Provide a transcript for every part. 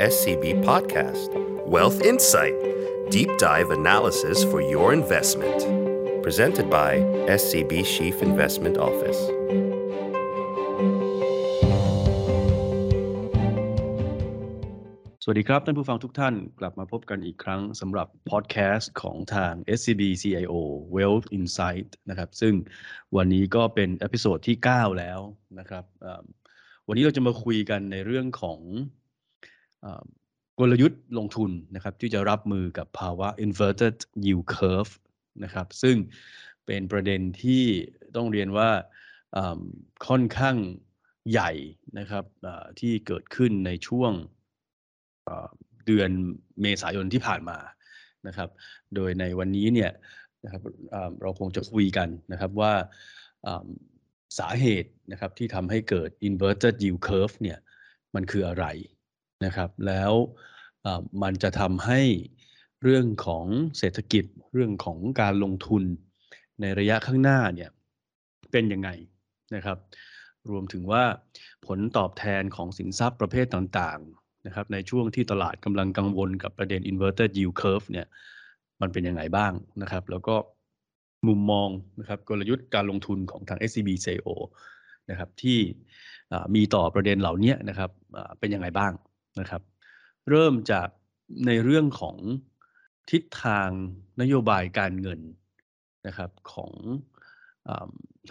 SCB Podcast Wealth Insight Deep Dive Analysis for Your Investment Presented by SCB Chief Investment Office สวัสดีครับท่านผู้ฟังทุกท่านกลับมาพบกันอีกครั้งสำหรับพอดแคสต์ของทาง SCB CIO Wealth Insight นะครับซึ่งวันนี้ก็เป็น episode ที่ 9 แล้วนะครับวันนี้เราจะมาคุยกันในเรื่องของ กลยุทธ์ลงทุนนะครับที่จะรับมือกับภาวะ inverted yield curve นะครับซึ่งเป็นประเด็นที่ต้องเรียนว่าค่อนข้างใหญ่นะครับที่เกิดขึ้นในช่วงเดือนเมษายนที่ผ่านมานะครับ โดยในวันนี้เนี่ยนะครับเราคงจะคุยกันนะครับว่าอ่าสาเหตุนะครับที่ทำให้เกิด inverted yield curve เนี่ยมันคืออะไร นะครับ แล้วมันจะทำให้เรื่องของเศรษฐกิจเรื่องของการลงทุนในระยะข้างหน้าเนี่ยเป็นยังไงนะครับ รวมถึงว่าผลตอบแทนของสินทรัพย์ประเภทต่างๆนะครับ ในช่วงที่ตลาดกำลังกังวลกับประเด็น inverted yield curve เนี่ยมันเป็นยังไงบ้างนะครับ แล้วก็มุมมองนะครับกลยุทธ์การลงทุนของทาง SCB CIO นะครับที่มีต่อประเด็นเหล่านี้นะครับเป็นยังไงบ้าง นะครับ เริ่มจากในเรื่องของทิศทางนโยบายการเงินนะครับของอ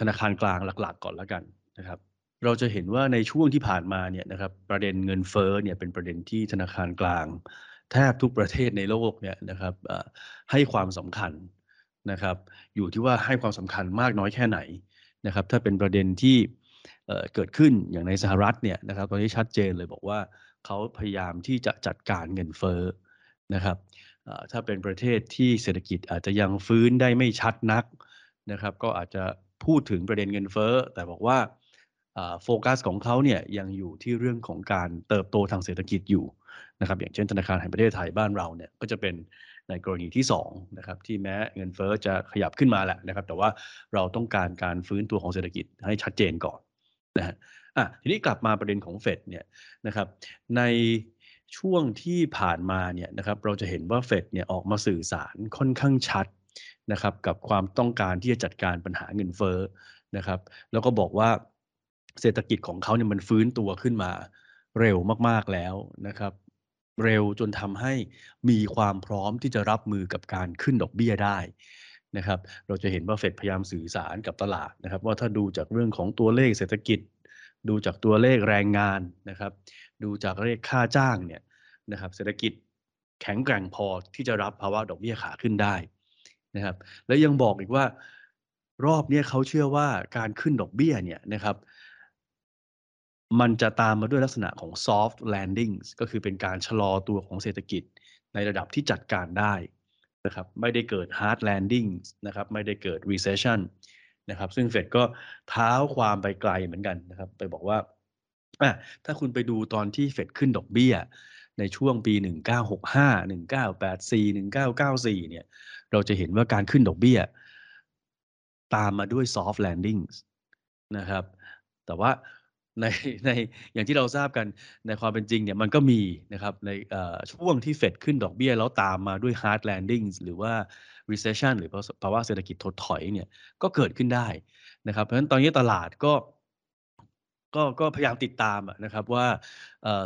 ธนาคารกลางหลักๆ ก่อนแล้วกันนะครับ เราจะเห็นว่าในช่วงที่ผ่านมาเนี่ยนะครับประเด็นเงินเฟ้อเนี่ยเป็นประเด็นที่ธนาคารกลาง แทบทุกประเทศในโลกเนี่ยนะครับให้ความสำคัญนะครับ อยู่ที่ว่าให้ความสำคัญมากน้อยแค่ไหนนะครับ ถ้าเป็นประเด็นที่เเกิดขึ้นอย่างในสหรัฐเนี่ยนะครับ ตอนนี้ชัดเจนเลยบอกว่า เขาพยายามที่จะจัดการเงินเฟ้อนะครับถ้าเป็นประเทศที่เศรษฐกิจอาจจะยังฟื้นได้ไม่ชัดนักนะครับ ก็อาจจะพูดถึงประเด็นเงินเฟ้อ แต่บอกว่าโฟกัสของเขาเนี่ยยังอยู่ที่เรื่องของการเติบโตทางเศรษฐกิจอยู่นะครับ อย่างเช่นธนาคารแห่งประเทศไทยบ้านเราเนี่ยก็จะเป็นในกรณีที่2นะครับที่แม้เงินเฟ้อจะขยับขึ้นมาแหละนะครับ แต่ว่าเราต้องการการฟื้นตัวของเศรษฐกิจให้ชัดเจนก่อนนะฮะ อะทีนี้กลับมาประเด็นของเฟดเนี่ยนะครับในช่วงที่ผ่านมาเนี่ยนะครับเราจะเห็นว่าเฟดเนี่ยออกมาสื่อสารค่อนข้างชัดนะครับกับความต้องการที่จะจัดการปัญหาเงินเฟ้อนะครับแล้วก็บอกว่าเศรษฐกิจของเขาเนี่ยมันฟื้นตัวขึ้นมาเร็วมากๆแล้วนะครับเร็วจนทำให้มีความพร้อมที่จะรับมือกับการขึ้นดอกเบี้ยได้นะครับเราจะเห็นว่าเฟดพยายามสื่อสารกับตลาดนะครับว่าถ้าดูจากเรื่องของตัวเลขเศรษฐกิจ ดูจากตัวเลขแรงงานนะครับ ดูจากเลขค่าจ้างเนี่ยนะครับเศรษฐกิจแข็งแกร่งพอที่จะรับภาวะดอกเบี้ยขาขึ้นได้นะครับ แล้วยังบอกอีกว่ารอบนี้เขาเชื่อว่าการขึ้นดอกเบี้ยเนี่ยนะครับ มันจะตามมาด้วยลักษณะของ soft landing ก็คือเป็นการชะลอตัวของเศรษฐกิจในระดับที่จัดการได้นะครับ ไม่ได้เกิด hard landing นะครับ ไม่ได้เกิด recession นะครับ ซึ่งเฟดก็เท้าความไปไกลเหมือนกันนะครับ ไปบอกว่าอะถ้าคุณไปดูตอนที่เฟดขึ้นดอกเบี้ย ในช่วงปี 1965 1984 1994 เนี่ย เราจะเห็นว่าการขึ้นดอกเบี้ย ตามมาด้วย soft landings นะครับ แต่ว่าในในอย่างที่เราทราบกันในความเป็นจริงเนี่ยมันก็มีนะครับในเอ่อช่วงที่เฟดขึ้นดอกเบี้ย แล้วตามมาด้วย hard landing หรือว่า recession หรือภาวะเศรษฐกิจถดถอยเนี่ยก็เกิดขึ้นได้นะครับ เพราะฉะนั้นตอนนี้ตลาดก็ก็ก็พยายามติดตามนะครับว่า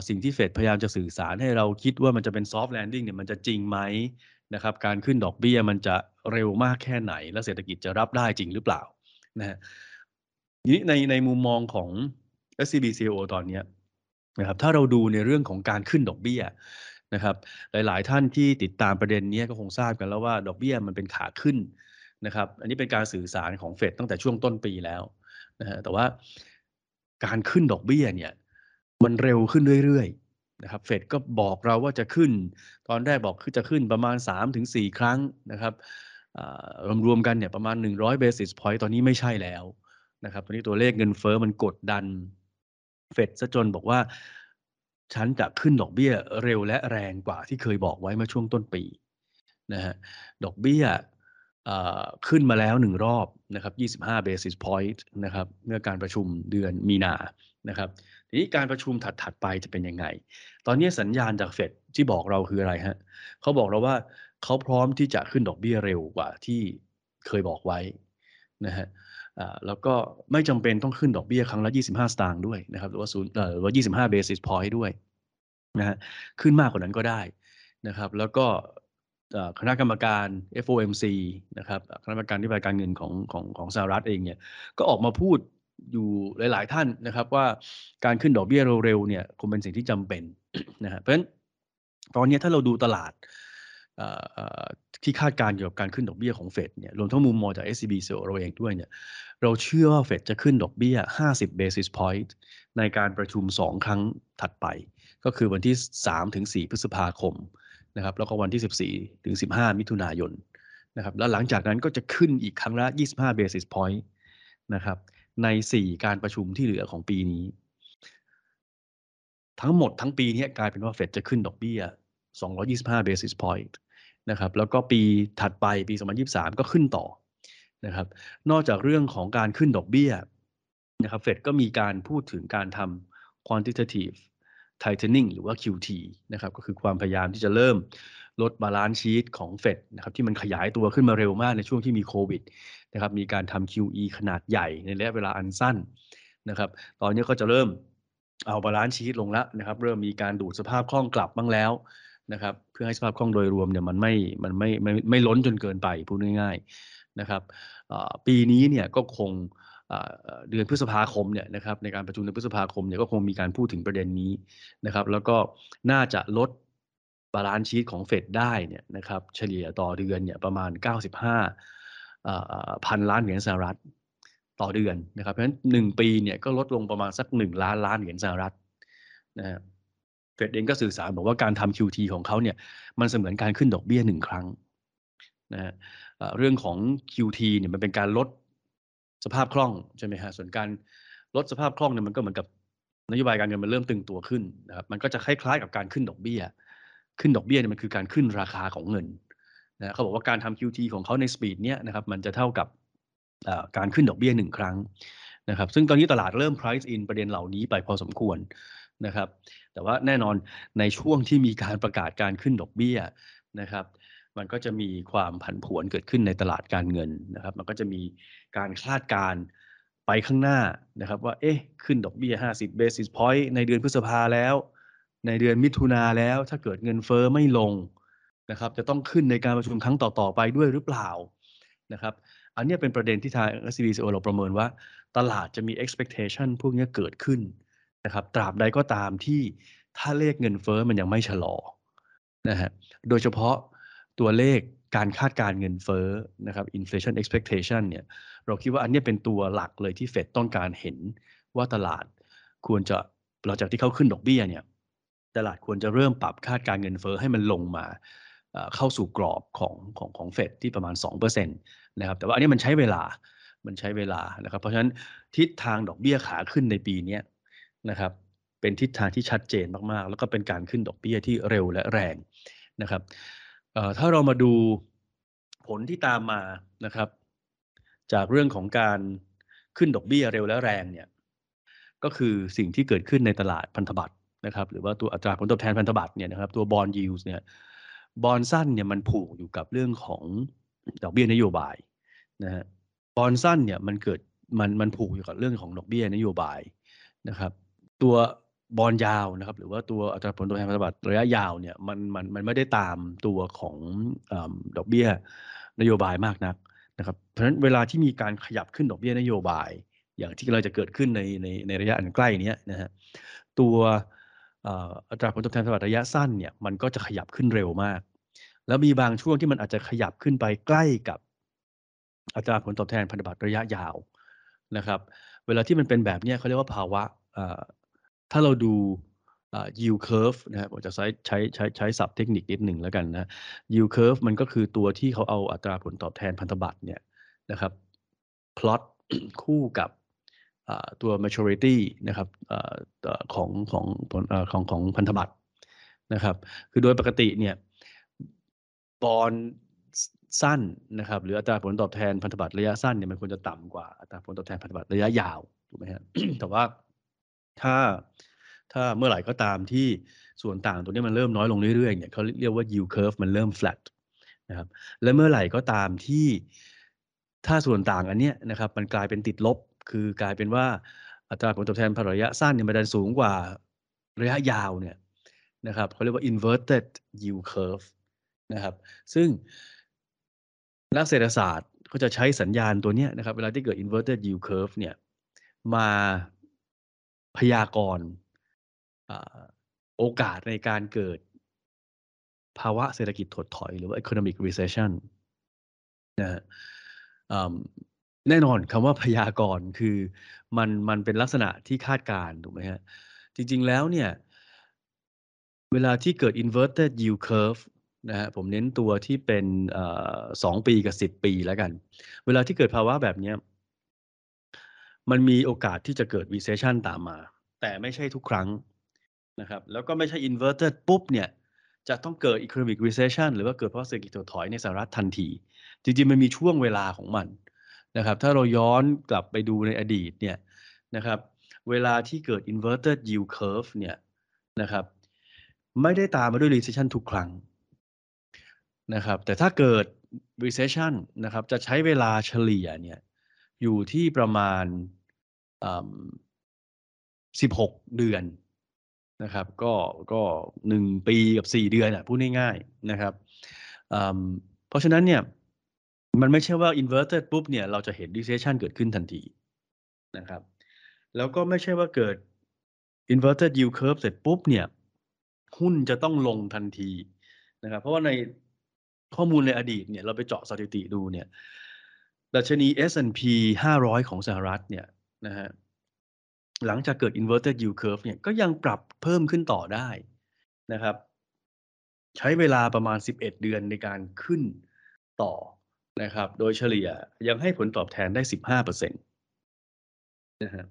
สิ่งที่เฟดพยายามจะสื่อสารให้เราคิดว่ามันจะเป็น soft landing เนี่ยมันจะจริงไหมนะครับการขึ้นดอกเบี้ยมันจะเร็วมากแค่ไหน และเศรษฐกิจจะรับได้จริงหรือเปล่านะฮะทีนี้ในในมุมมองของ SCB CIO ตอนนี้นะครับถ้าเราดูในเรื่องของการขึ้นดอกเบี้ย นะครับหลาย ๆ ท่านที่ติดตามประเด็นนี้ก็คงทราบกันแล้วว่าดอกเบี้ยมันเป็นขาขึ้นนะครับอันนี้เป็นการสื่อสารของเฟดตั้งแต่ช่วงต้นปีแล้วนะฮะแต่ว่าการขึ้นดอกเบี้ยเนี่ยมันเร็วขึ้นเรื่อย ๆ นะครับเฟดก็บอกเราว่าจะขึ้น ตอนแรกบอกคือจะขึ้นประมาณ 3-4 ครั้งนะครับรวมๆกันเนี่ยประมาณ 100 basis point ตอนนี้ไม่ใช่แล้วนะครับตอนนี้ตัวเลขเงินเฟ้อมันกดดันเฟดซะจนบอกว่า ฉันจะขึ้นดอกเบี้ยเร็วและแรงกว่าที่เคยบอกไว้เมื่อช่วงต้นปีนะฮะดอกเบี้ยขึ้นมาแล้วหนึ่งรอบนะครับ 25 basis point นะครับเมื่อการประชุมเดือนมีนานะครับ ทีนี้การประชุมถัดๆไปจะเป็นยังไง ตอนนี้สัญญาณจากเฟดที่บอกเราคืออะไรฮะเขาบอกเราว่าเขาพร้อมที่จะขึ้นดอกเบี้ยเร็วกว่าที่เคยบอกไว้นะฮะ แล้วก็ไม่จำเป็นต้องขึ้นดอกเบี้ยครั้งละ 25 สตางค์ด้วยนะครับ หรือว่าศูนย์หรือว่า 25 basis point ด้วยนะฮะขึ้นมากกว่านั้นก็ได้นะครับ แล้วก็คณะกรรมการ FOMC นะครับคณะกรรมการที่ปการเงินของของของสหรัฐเองเนี่ยก็ออกมาพูดอยู่หลาย ๆ ท่านนะครับว่าการขึ้นดอกเบี้ยเร็ว ๆ เนี่ยคงเป็นสิ่งที่จำเป็นนะฮะเพราะฉะนั้นตอนนี้ถ้าเราดูตลาด ที่คาดการเกี่ยวกับการขึ้นดอกเบี้ยของเฟดเนี่ยรวมทั้งมุมมองจาก SCB เซลเราเองด้วยเนี่ยเราเชื่อว่าเฟดจะขึ้นดอกเบี้ย 50 basis point ในการประชุม 2 ครั้งถัดไป ก็คือวันที่ 3 ถึง 4 พฤษภาคมนะครับแล้วก็วันที่ 14 ถึง 15 มิถุนายนนะครับแล้วหลังจากนั้นก็จะขึ้นอีกครั้งละ 25 basis point นะครับใน 4 การประชุมที่เหลือของปีนี้ ทั้งหมดทั้งปีนี้กลายเป็นว่าเฟดจะขึ้นดอกเบี้ย 225 basis point นะครับแล้วก็ปีถัดไปปี 2023 ก็ขึ้นต่อนะครับนอกจากเรื่องของการขึ้นดอกเบี้ยนะครับเฟดก็มีการพูดถึงการทำ quantitative tightening หรือว่า QT นะครับก็คือความพยายามที่จะเริ่มลด balance sheet ของเฟดนะครับที่มันขยายตัวขึ้นมาเร็วมากในช่วงที่มีโควิดนะครับมีการทำ QE ขนาดใหญ่ในระยะเวลาอันสั้นนะครับตอนนี้ก็จะเริ่มเอา balance sheet ลงแล้วนะครับเริ่มมีการดูดสภาพคล่องกลับบ้างแล้ว นะครับ เพื่อให้สภาพคล่องโดยรวมเนี่ยมันไม่มันไม่ไม่ไม่ล้นจนเกินไปพูดง่ายๆนะครับปีนี้เนี่ยก็คงเดือนพฤษภาคมเนี่ยนะครับในการประชุมในพฤษภาคมเนี่ยก็คงมีการพูดถึงประเด็นนี้นะครับ แล้วก็น่าจะลด balance sheet ของเฟดได้เนี่ยนะครับเฉลี่ยต่อเดือนเนี่ยประมาณ 95พันล้านเหรียญสหรัฐต่อเดือนนะครับเพราะฉะนั้นหนึ่งปีเนี่ยก็ลดลงประมาณสักหนึ่งล้านล้านเหรียญสหรัฐนะครับ เฟดเองก็สื่อสารบอกว่าการทำ QT ของเขาเนี่ยมันเสมือนการขึ้นดอกเบี้ยหนึ่งครั้งนะฮะเรื่องของ QT เนี่ยมันเป็นการลดสภาพคล่องใช่ไหมฮะส่วนการลดสภาพคล่องเนี่ยมันก็เหมือนกับนโยบายการเงินมันเริ่มตึงตัวขึ้นนะครับมันก็จะคล้ายๆกับการขึ้นดอกเบี้ย ขึ้นดอกเบี้ยเนี่ยมันคือการขึ้นราคาของเงินนะเขาบอกว่าการทำ QT ของเขาในสปีดเนี้ยนะครับมันจะเท่ากับการขึ้นดอกเบี้ยหนึ่งครั้งนะครับซึ่งตอนนี้ตลาดเริ่ม price in ประเด็นเหล่านี้ไปพอสมควร นะครับ แต่ว่าแน่นอนในช่วงที่มีการประกาศการขึ้นดอกเบี้ยนะครับมันก็จะมีความผันผวนเกิดขึ้นในตลาดการเงินนะครับ มันก็จะมีการคาดการไปข้างหน้านะครับ ว่าเอ๊ะขึ้นดอกเบี้ย 50 basis point ในเดือนพฤษภาแล้ว ในเดือนมิถุนาแล้ว ถ้าเกิดเงินเฟอ้อไม่ลงนะครับ จะต้องขึ้นในการประชุมครั้งต่อ ๆ ไปด้วยหรือเปล่านะครับ อันนี้เป็นประเด็นที่ทาง SCBCO เราประเมินว่า ตลาดจะมี expectation พวกนี้เกิดขึ้น นะครับตราบใดก็ตามที่ถ้าเลขเงินเฟอ้อมันยังไม่ชะลอนะฮะโดยเฉพาะตัวเลขการคาดการเงินเฟ้อนะครับ inflation expectation เนี่ยเราคิดว่าอันนี้เป็นตัวหลักเลยที่เฟดต้องการเห็นว่าตลาดควรจะหลังจากที่เขาขึ้นดอกเบี้ยเนี่ยตลาดควรจะเริ่มปรับคาดการเงินเฟ้อให้มันลงมาเข้าสู่กรอบของของของเฟดที่ประมาณ2%นะครับแต่ว่าอันนี้มันใช้เวลามันใช้เวลานะครับเพราะฉะนั้นทิศทางดอกเบี้ยขาขึ้นในปีนี้ นะครับ เป็นทิศทางที่ชัดเจนมากๆ แล้วก็เป็นการขึ้นดอกเบี้ยที่เร็วและแรงนะครับถ้าเรามาดูผลที่ตามมานะครับ จากเรื่องของการขึ้นดอกเบี้ยเร็วและแรงเนี่ยก็คือสิ่งที่เกิดขึ้นในตลาดพันธบัตรนะครับ หรือว่าตัวอัตราผลตอบแทนพันธบัตรเนี่ยนะครับตัวบอลยูส์เนี่ยบอลสั้นเนี่ยมันผูกอยู่กับเรื่องของดอกเบี้ยนโยบายนะฮะบอลสั้นเนี่ยมันเกิดมันมันผูกอยู่กับเรื่องของดอกเบี้ยนโยบายนะครับ ตัวบอลยาวนะครับ หรือว่าตัวอัตราผลตอบแทนพันธบัตรระยะยาวเนี่ยมันมันมันไม่ได้ตามตัวของอดอกเบี้ยนโยบายมากนักนะครับ เพราะฉะนั้นเวลาที่มีการขยับขึ้นดอกเบี้ยนโยบาย อย่างที่เราจะเกิดขึ้นในในในระยะอันใกล้นี้นะฮะตัวอัตราผลตอบแทนพันธบัตรระยะสั้นเนี่ยมันก็จะขยับขึ้นเร็วมาก แล้วมีบางช่วงที่มันอาจจะขยับขึ้นไปใกล้กับอัตราผลตอบแทนพันธบัตรระยะยาวนะครับ เวลาที่มันเป็นแบบนี้เขาเรียกว่าภาวะ ถ้าเราดู yield curve นะครับผมจะใช้ใช้ใช้ใช้ศัพท์เทคนิคนิดหนึ่งแล้วกันนะ yield curve มันก็คือตัวที่เขาเอาอัตราผลตอบแทนพันธบัตรเนี่ยนะครับ plot คู่กับตัว maturity นะครับของของของของพันธบัตรนะครับ คือโดยปกติเนี่ยบอลสั้นนะครับ หรืออัตราผลตอบแทนพันธบัตรระยะสั้นเนี่ยมันควรจะต่ำกว่าอัตราผลตอบแทนพันธบัตรระยะยาวถูกไหมครับแต่ว่า ถ้าถ้าเมื่อไหร่ก็ตามที่ส่วนต่างตัวนี้มันเริ่มน้อยลงเรื่อยๆเนี่ยเขาเรียกว่า yield curve มันเริ่ม flat นะครับและเมื่อไหร่ก็ตามที่ถ้าส่วนต่างอันเนี้ยนะครับมันกลายเป็นติดลบ คือกลายเป็นว่าอัตราผลตอบแทนระยะสั้นเนี่ยมันดันสูงกว่าระยะยาวเนี่ยนะครับเขาเรียกว่า inverted yield curve นะครับซึ่งนักเศรษฐศาสตร์เขาจะใช้สัญญาณตัวนี้นะครับเวลาที่เกิด inverted yield curve เนี่ยมา พยากรณ์โอกาสในการเกิดภาวะเศรษฐกิจถดถอยหรือว่า economic recession นะฮะแน่นอนคำว่าพยากรณ์คือมันมันเป็นลักษณะที่คาดการถูกไหมฮะ จริง ๆ แล้วเนี่ย เวลาที่เกิด inverted yield curve นะฮะผมเน้นตัวที่เป็นสองปีกับสิบปีแล้วกัน เวลาที่เกิดภาวะแบบนี้ มันมีโอกาสที่จะเกิด recession ตามมา แต่ไม่ใช่ทุกครั้งนะครับ แล้วก็ไม่ใช่ inverted ปุ๊บเนี่ย จะต้องเกิด economic recession หรือว่าเกิดเพราะเศรษฐกิจถดถอยในสหรัฐทันที จริงๆ มันมีช่วงเวลาของมันนะครับ ถ้าเราย้อนกลับไปดูในอดีตเนี่ยนะครับ เวลาที่เกิด inverted yield curve เนี่ยนะครับ ไม่ได้ตามมาด้วย recession ทุกครั้งนะครับ แต่ถ้าเกิด recession นะครับ จะใช้เวลาเฉลี่ยเนี่ย อยู่ที่ประมาณ16เดือนนะครับ ก็ก็หนึ่งปีกับสี่เดือนอะพูดง่ายๆนะครับเพราะฉะนั้นเนี่ยมันไม่ใช่ว่า inverted ปุ๊บเนี่ยเราจะเห็น recession เกิดขึ้นทันทีนะครับ แล้วก็ไม่ใช่ว่าเกิด inverted yield curve เสร็จปุ๊บเนี่ยหุ้นจะต้องลงทันทีนะครับ เพราะว่าในข้อมูลในอดีตเนี่ยเราไปเจาะสถิติดูเนี่ย ดัชนี S&P 500 ของสหรัฐเนี่ยนะฮะหลังจากเกิด inverted yield curve เนี่ยก็ยังปรับเพิ่มขึ้นต่อได้นะครับ ใช้เวลาประมาณ 11 เดือนในการขึ้นต่อนะครับ โดยเฉลี่ยยังให้ผลตอบแทนได้ 15%นะฮะ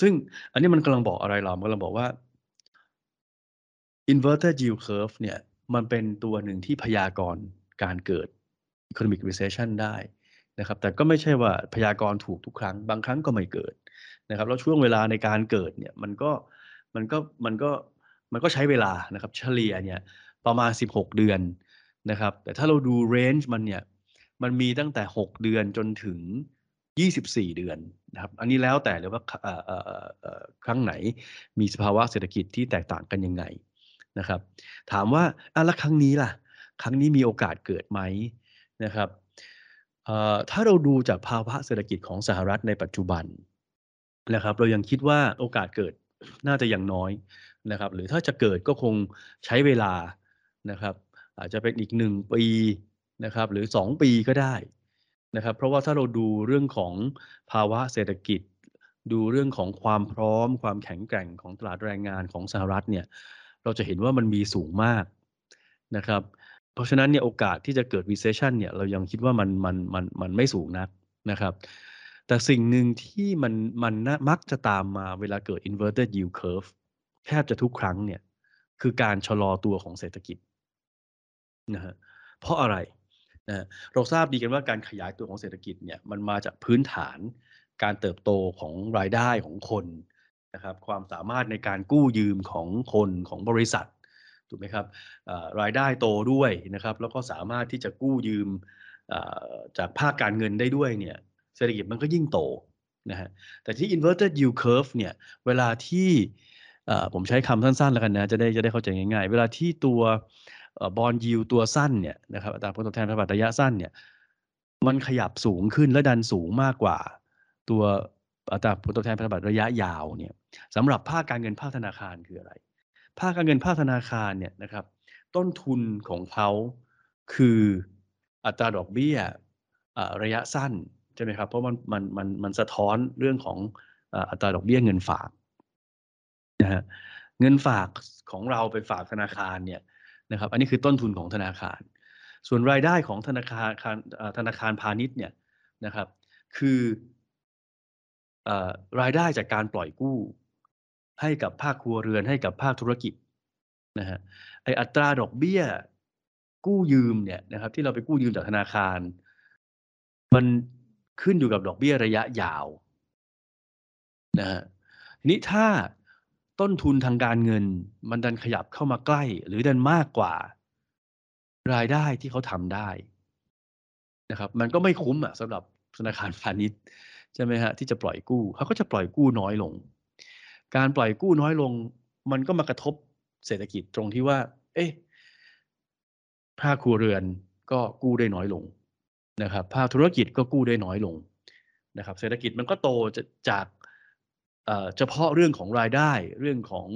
ซึ่งอันนี้มันกำลังบอกอะไรเรา มันกำลังบอกว่า inverted yield curve เนี่ย มันเป็นตัวหนึ่งที่พยากรณ์การเกิด economic recession ได้นะครับ แต่ก็ไม่ใช่ว่าพยากรณ์ถูกทุกครั้ง บางครั้งก็ไม่เกิดนะครับ แล้วช่วงเวลาในการเกิดเนี่ยมันก็มันก็มันก็มันก็ใช้เวลานะครับ เฉลี่ยเนี่ยประมาณ 16 เดือนนะครับ แต่ถ้าเราดูเรนจ์มันเนี่ยมันมีตั้งแต่ 6 เดือนจนถึง 24 เดือนนะครับ อันนี้แล้วแต่เลยว่าครั้งไหนมีสภาวะเศรษฐกิจที่แตกต่างกันยังไงนะครับ ถามว่าอะแล้วครั้งนี้ล่ะ ครั้งนี้มีโอกาสเกิดไหม นะครับถ้าเราดูจากภาวะเศรษฐกิจของสหรัฐในปัจจุบันนะครับ เรายังคิดว่าโอกาสเกิดน่าจะยังน้อยนะครับ หรือถ้าจะเกิดก็คงใช้เวลานะครับ อาจจะเป็นอีกหนึ่งปีนะครับ หรือสองปีก็ได้นะครับ เพราะว่าถ้าเราดูเรื่องของภาวะเศรษฐกิจ ดูเรื่องของความพร้อม ความแข็งแกร่งของตลาดแรงงานของสหรัฐเนี่ย เราจะเห็นว่ามันมีสูงมากนะครับ เพราะฉะนั้นเนี่ยโอกาสที่จะเกิด recession เนี่ยเรายังคิดว่ามันมันมันมันไม่สูงนักนะครับ แต่สิ่งหนึ่งที่มันมันมักจะตามมาเวลาเกิด inverted yield curve แทบจะทุกครั้งเนี่ยคือการชะลอตัวของเศรษฐกิจนะฮะเพราะอะไรนะเราทราบดีกันว่าการขยายตัวของเศรษฐกิจเนี่ยมันมาจากพื้นฐานการเติบโตของรายได้ของคนนะครับความสามารถในการกู้ยืมของคนของบริษัท ถูกไหมครับรายได้โตด้วยนะครับ แล้วก็สามารถที่จะกู้ยืมจากภาคการเงินได้ด้วยเนี่ยเศรษฐกิจมันก็ยิ่งโตนะฮะแต่ที่ inverted yield curve เนี่ยเวลาที่ผมใช้คำสั้นๆแล้วกันนะจะได้จะได้เข้าใจง่ายๆ เวลาที่ตัวบอลยิวตัวสั้นเนี่ยนะครับอัตราผลตอบแทนพันธบัตรระยะสั้นเนี่ยมันขยับสูงขึ้นและดันสูงมากกว่า ตัวอัตราผลตอบแทนพันธบัตรระยะยาวเนี่ยสำหรับภาคการเงินภาคธนาคารคืออะไร ภาคการเงินภาคธนาคารเนี่ยนะครับ ต้นทุนของเขาคืออัตราดอกเบี้ยระยะสั้นใช่ไหมครับ เพราะมันมันมันมันสะท้อนเรื่องของอัตราดอกเบี้ยเงินฝากนะฮะเงินฝากของเราไปฝากธนาคารเนี่ยนะครับ อันนี้คือต้นทุนของธนาคาร ส่วนรายได้ของธนาคารธนาคารพาณิชย์เนี่ยนะครับ คือรายได้จากการปล่อยกู้ ให้กับภาคครัวเรือนให้กับภาคธุรกิจนะฮะไออัตราดอกเบี้ย กู้ยืมเนี่ยนะครับ ที่เราไปกู้ยืมจากธนาคาร มันขึ้นอยู่กับดอกเบี้ยระยะยาวนะฮะทีนี้ถ้าต้นทุนทางการเงิน มันดันขยับเข้ามาใกล้ หรือดันมากกว่า รายได้ที่เขาทำได้นะครับ มันก็ไม่คุ้มอะสำหรับธนาคารพาณิชย์ใช่ไหมฮะที่จะปล่อยกู้เขาก็จะปล่อยกู้น้อยลง การปล่อยกู้น้อยลง มันก็มากระทบเศรษฐกิจตรงที่ว่า เอ๊ะภาคครัวเรือนก็กู้ได้น้อยลงนะครับ ภาคธุรกิจก็กู้ได้น้อยลงนะครับ เศรษฐกิจมันก็โตจากเฉพาะเรื่องของรายได้เรื่องของ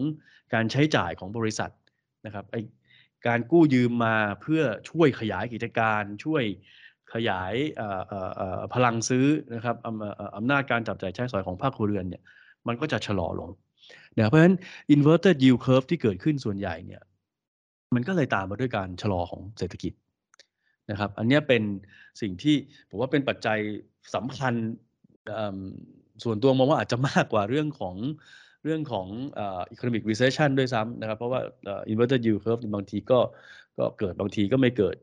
การใช้จ่ายของบริษัทนะครับไอการกู้ยืมมาเพื่อช่วยขยายกิจการ ช่วยขยายพลังซื้อนะครับอำนาจการจับจ่ายใช้สอยของภาคครัวเรือนเนี่ยมันก็จะชะลอลง นะเพราะฉะนั้น inverted yield curve ที่เกิดขึ้นส่วนใหญ่เนี่ย มันก็เลยตามมาด้วยการชะลอของเศรษฐกิจนะครับ อันนี้เป็นสิ่งที่ผมว่าเป็นปัจจัยสำคัญส่วนตัวมองว่าอาจจะมากกว่าเรื่องของเรื่องของ economic recession ด้วยซ้ำนะครับ เพราะว่า inverted yield curve บางทีก็ ก็เกิดบางทีก็ไม่เกิด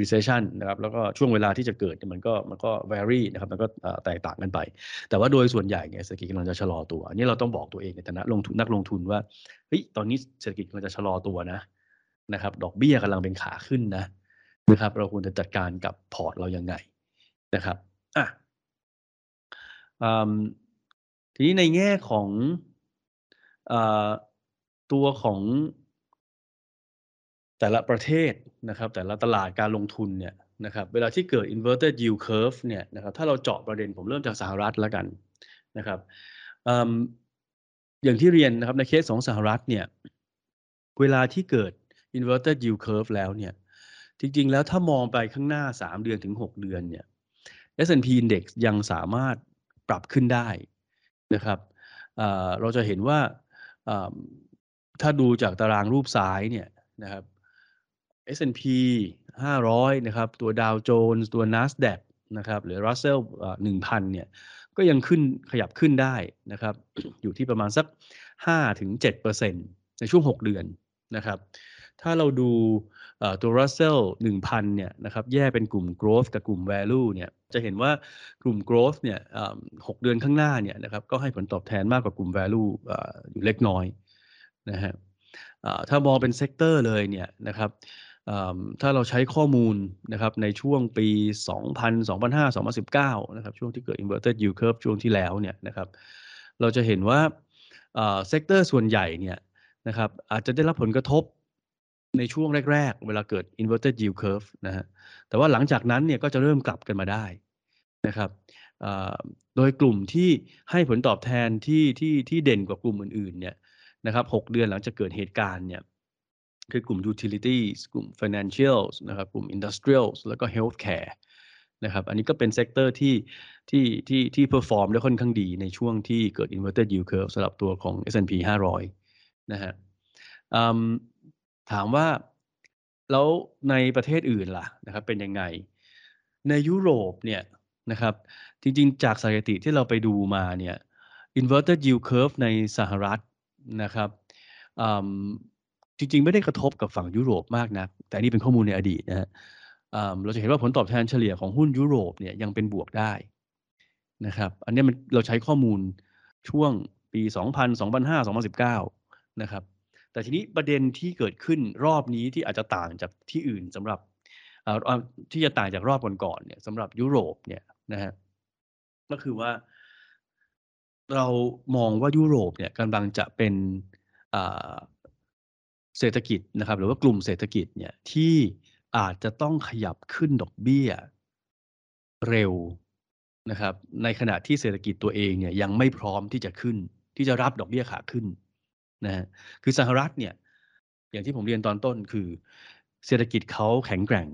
recession นะครับแล้วก็ช่วงเวลาที่จะเกิดมันก็มันก็ vary นะครับมันก็แตกต่างกันไป แต่ว่าโดยส่วนใหญ่เนี่ยเศรษฐกิจกำลังจะชะลอตัวอันนี้เราต้องบอกตัวเองในฐานะลงทุนนักลงทุนว่าเฮ้ยตอนนี้เศรษฐกิจกำลังจะชะลอตัวนะนะครับดอกเบี้ยกำลังเป็นขาขึ้นนะนะครับเราควรจะจัดการกับพอร์ตเรายังไงนะครับอะทีนี้ในแง่ของอตัวของ แต่ละประเทศนะครับแต่ละตลาดการลงทุนเนี่ยนะครับเวลาที่เกิด inverted yield curve เนี่ยนะครับถ้าเราเจาะประเด็นผมเริ่มจากสหรัฐแล้วกันนะครับอย่างที่เรียนนะครับในเคสของสหรัฐเนี่ยเวลาที่เกิด inverted yield curve แล้วเนี่ยจริง ๆ แล้วถ้ามองไปข้างหน้า 3 เดือนถึง 6 เดือนเนี่ย S&P Index ยังสามารถปรับขึ้นได้นะครับเราจะเห็นว่าถ้าดูจากตารางรูปซ้ายเนี่ยนะครับ S&P 500 นะครับ ตัวดาวโจนส์ตัว NASDAQ นะครับ หรือ Russell 1,000 เนี่ย ก็ยังขึ้นขยับขึ้นได้นะครับ อยู่ที่ประมาณสัก 5-7%ในช่วง 6 เดือนนะครับ ถ้าเราดูตัว Russell 1,000 เนี่ยนะครับ แยกเป็นกลุ่ม growth กับกลุ่ม value เนี่ย จะเห็นว่ากลุ่ม growth เนี่ยหกเดือนข้างหน้าเนี่ยนะครับ ก็ให้ผลตอบแทนมากกว่ากลุ่ม value อยู่เล็กน้อยนะฮะถ้ามองเป็น sector เลยเนี่ยนะครับ ถ้าเราใช้ข้อมูลนะครับในช่วงปี 2000 2005 2019 นะครับช่วงที่เกิด inverted yield curve ช่วงที่แล้วเนี่ยนะครับเราจะเห็นว่า sector ส่วนใหญ่เนี่ยนะครับอาจจะได้รับผลกระทบในช่วงแรก ๆ เวลาเกิด inverted yield curve นะฮะแต่ว่าหลังจากนั้นเนี่ยก็จะเริ่มกลับกันมาได้นะครับโดยกลุ่มที่ให้ผลตอบแทนที่ที่ที่เด่นกว่ากลุ่มอื่นๆเนี่ยนะครับ6เดือนหลังจากเกิดเหตุการณ์เนี่ย คือกลุ่ม utilities กลุ่ม financials นะครับ กลุ่ม industrials แล้วก็ healthcare นะครับ อันนี้ก็เป็น sector ที่ที่ที่ที่ perform ได้ค่อนข้างดีในช่วงที่เกิด inverted yield curve สำหรับตัวของ S&P 500 นะฮะถามว่าแล้วในประเทศอื่นล่ะนะครับเป็นยังไง ในยุโรปเนี่ยนะครับจริงๆ จากสถิติที่เราไปดูมาเนี่ย inverted yield curve ในสหรัฐนะครับ จริง ๆ ไม่ได้กระทบกับฝั่งยุโรปมากนะแต่นี่เป็นข้อมูลในอดีตนะฮะเราจะเห็นว่าผลตอบแทนเฉลี่ยของหุ้นยุโรปเนี่ยยังเป็นบวกได้นะครับ อันนี้มันเราใช้ข้อมูลช่วงปี 2000 2005 2019 นะครับ แต่ทีนี้ประเด็นที่เกิดขึ้นรอบนี้ที่อาจจะต่างจากที่อื่นสำหรับที่จะต่างจากรอบก่อนๆเนี่ยสำหรับยุโรปเนี่ยนะฮะก็คือว่า เรามองว่ายุโรปเนี่ยกำลังจะเป็น เศรษฐกิจนะครับ หรือว่ากลุ่มเศรษฐกิจเนี่ยที่อาจจะต้องขยับขึ้นดอกเบี้ยเร็วนะครับ ในขณะที่เศรษฐกิจตัวเองเนี่ยยังไม่พร้อมที่จะขึ้น ที่จะรับดอกเบี้ยขาขึ้นนะคือสหรัฐเนี่ย อย่างที่ผมเรียนตอนต้นคือ เศรษฐกิจเขาแข็งแกร่ง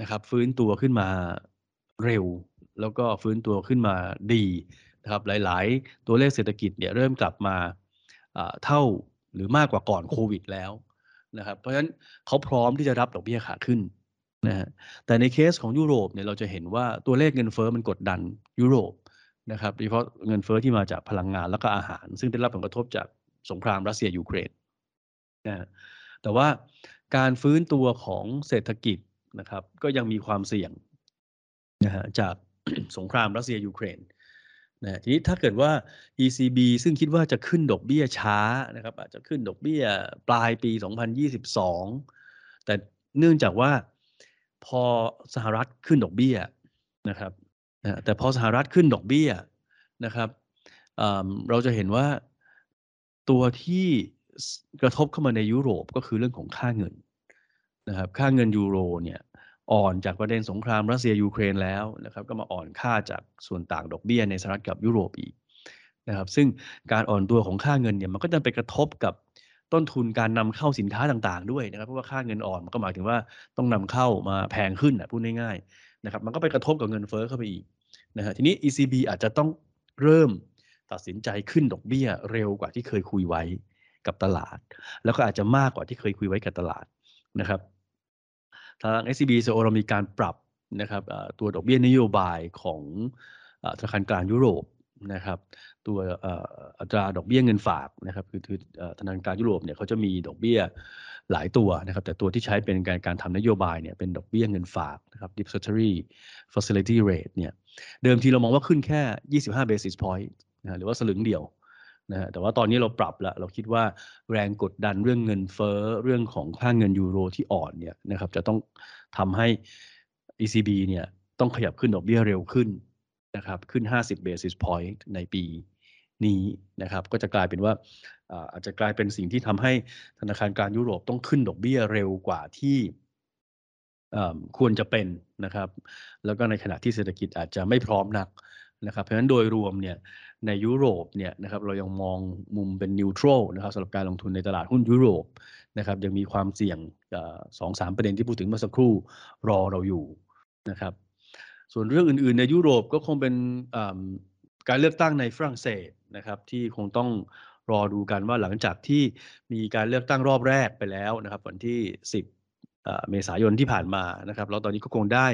นะครับ ฟื้นตัวขึ้นมาเร็ว แล้วก็ฟื้นตัวขึ้นมาดีนะครับ หลาย ๆ ตัวเลขเศรษฐกิจเนี่ยเริ่มกลับมาเท่าหรือมากกว่าก่อนโควิดแล้ว นะครับ เพราะฉะนั้นเขาพร้อมที่จะรับดอกเบี้ยขาขึ้นนะฮะแต่ในเคสของยุโรปเนี่ยเราจะเห็นว่าตัวเลขเงินเฟอ้อมันกดดันยุโรปนะครับโดยเฉพาะเงินเฟอ้อที่มาจากพลังงานแล้วก็อาหาร ซึ่งได้รับผลกระทบจากสงครามรัสเซียยูเครนนะแต่ว่าการฟื้นตัวของเศรษฐกิจนะครับ ก็ยังมีความเสี่ยงนะฮะจากสงครามรัสเซียยูเครน นะทีนี้ถ้าเกิดว่า ECB ซึ่งคิดว่าจะขึ้นดอกเบี้ยช้านะครับอาจจะขึ้นดอกเบี้ยปลายปี 2022 แต่เนื่องจากว่าพอสหรัฐขึ้นดอกเบี้ยนะครับแต่พอสหรัฐขึ้นดอกเบี้ยนะครับเราจะเห็นว่าตัวที่กระทบเข้ามาในยุโรปก็คือเรื่องของค่าเงินนะครับค่าเงินยูโรเนี่ย อ่อนจากประเด็นสงครามรัสเซียยูเครนแล้วนะครับก็มาอ่อนค่าจากส่วนต่างดอกเบี้ยในสหรัฐกับยุโรปอีกนะครับซึ่งการอ่อนตัวของค่าเงินเนี่ยมันก็จะไปกระทบกับต้นทุนการนำเข้าสินค้าต่างๆ ด้วยนะครับเพราะว่าค่าเงินอ่อนมันก็หมายถึงว่าต้องนำเข้ามาแพงขึ้นนะพูดง่ายๆนะครับมันก็ไปกระทบกับเงินเฟ้อเข้าไปอีกนะฮะทีนี้ ECB อาจจะต้องเริ่มตัดสินใจขึ้นดอกเบี้ยเร็วกว่าที่เคยคุยไว้กับตลาด แล้วก็อาจจะมากกว่าที่เคยคุยไว้กับตลาดนะครับ ทาง SCB โซเรามีการปรับนะครับตัวดอกเบี้ยนโยบายของธนาคารกลางยุโรปนะครับ ตัวอัตราดอกเบี้ยเงินฝากนะครับคือคือธนาคารกลางยุโรปเนี่ยเขาจะมีดอกเบี้ยหลายตัวนะครับ แต่ตัวที่ใช้เป็นการการทำนโยบายเนี่ยเป็นดอกเบี้ยเงินฝากนะครับ depository facility rate เนี่ยเดิมทีเรามองว่าขึ้นแค่ 25 basis point นะหรือว่าสลึงเดียว นะฮะแต่ว่าตอนนี้เราปรับแล้วเราคิดว่าแรงกดดันเรื่องเงินเฟ้อเรื่องของค่าเงินยูโรที่อ่อนเนี่ยนะครับจะต้องทำให้ ECB เนี่ยต้องขยับขึ้นดอกเบี้ยเร็วขึ้นนะครับขึ้น 50 basis point ในปีนี้นะครับก็จะกลายเป็นว่าอาจจะกลายเป็นสิ่งที่ทำให้ธนาคารกลางยุโรปต้องขึ้นดอกเบี้ยเร็วกว่าที่ควรจะเป็นนะครับ แล้วก็ในขณะที่เศรษฐกิจอาจจะไม่พร้อมนักนะครับ เพราะฉะนั้นโดยรวมเนี่ย ในยุโรปเนี่ยนะครับเรายังมองมุมเป็นนิวทรัลนะครับสำหรับการลงทุนในตลาดหุ้นยุโรปนะครับยังมีความเสี่ยงสองสามประเด็นที่พูดถึงเมื่อสักครู่รอเราอยู่นะครับ ส่วนเรื่องอื่นๆ ในยุโรปก็คงเป็นการเลือกตั้งในฝรั่งเศสนะครับ ที่คงต้องรอดูกันว่าหลังจากที่มีการเลือกตั้งรอบแรกไปแล้วนะครับ วันที่ 10 เมษายนที่ผ่านมานะครับแล้วตอนนี้ก็คงได้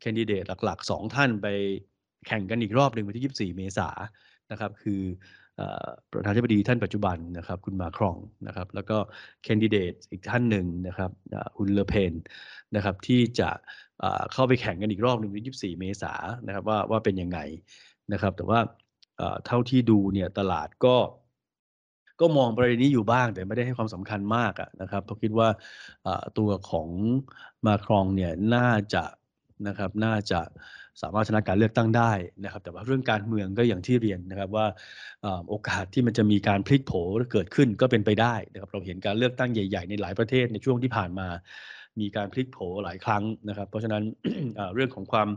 แคนดิเดตหลักๆ 2 ท่านไปแข่งกันอีกรอบหนึ่งวันที่ 24 เมษายน นะครับคือประธานาธิบดีท่านปัจจุบันนะครับคุณมาครองนะครับแล้วก็แคนดิเดตอีกท่านหนึ่งนะครับคุณเลเพนนะครับที่จะเข้าไปแข่งกันอีกรอบหนึ่งวันที่24 เมษายนนะครับว่าว่าเป็นยังไงนะครับแต่ว่าเท่าที่ดูเนี่ยตลาดก็ก็มองประเด็นนี้อยู่บ้างแต่ไม่ได้ให้ความสำคัญมากนะครับเพราะคิดว่าตัวของมาครองเนี่ยน่าจะ นะครับน่าจะสามารถชนะการเลือกตั้งได้นะครับ แต่ว่าเรื่องการเมืองก็อย่างที่เรียนนะครับว่าโอกาสที่มันจะมีการพลิกโผเกิดขึ้นก็เป็นไปได้นะครับเราเห็นการเลือกตั้งใหญ่ๆ ในหลายประเทศในช่วงที่ผ่านมา มีการพลิกโผหลายครั้งนะครับ เพราะฉะนั้นเรื่องของความ